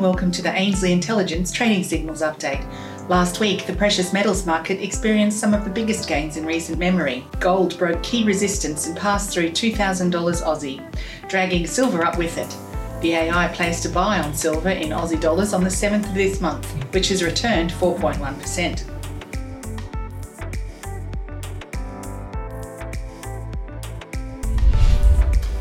welcome to the Ainslie Intelligence Trading Signals update. Last week, the precious metals market experienced some of the biggest gains in recent memory. Gold broke key resistance and passed through $2,000 Aussie, dragging silver up with it. The AI placed a buy on silver in Aussie dollars on the 7th of this month, which has returned 4.1%.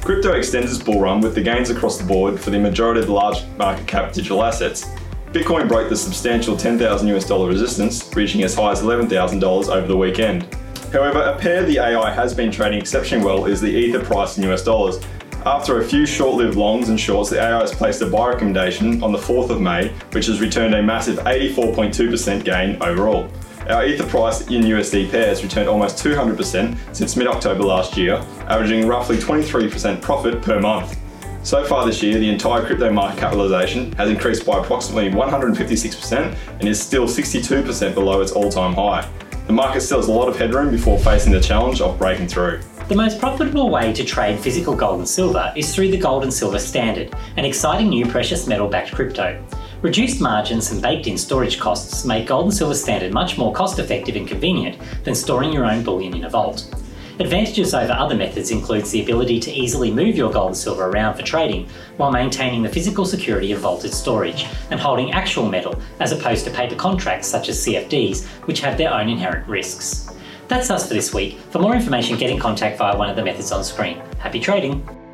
Crypto extends its bull run with the gains across the board for the majority of the large market cap digital assets. Bitcoin broke the substantial 10,000 US dollar resistance, reaching as high as $11,000 over the weekend. However, a pair the AI has been trading exceptionally well is the Ether price in US dollars. After a few short-lived longs and shorts, the AI has placed a buy recommendation on the 4th of May, which has returned a massive 84.2% gain overall. Our Ether price in USD pairs returned almost 200% since mid-October last year, averaging roughly 23% profit per month. So far this year, the entire crypto market capitalization has increased by approximately 156% and is still 62% below its all-time high. The market still has a lot of headroom before facing the challenge of breaking through. The most profitable way to trade physical gold and silver is through the Gold and Silver Standard, an exciting new precious metal backed crypto. Reduced margins and baked in storage costs make Gold and Silver Standard much more cost effective and convenient than storing your own bullion in a vault. Advantages over other methods includes the ability to easily move your gold and silver around for trading while maintaining the physical security of vaulted storage and holding actual metal as opposed to paper contracts such as CFDs which have their own inherent risks. That's us for this week. For more information, get in contact via one of the methods on screen. Happy trading!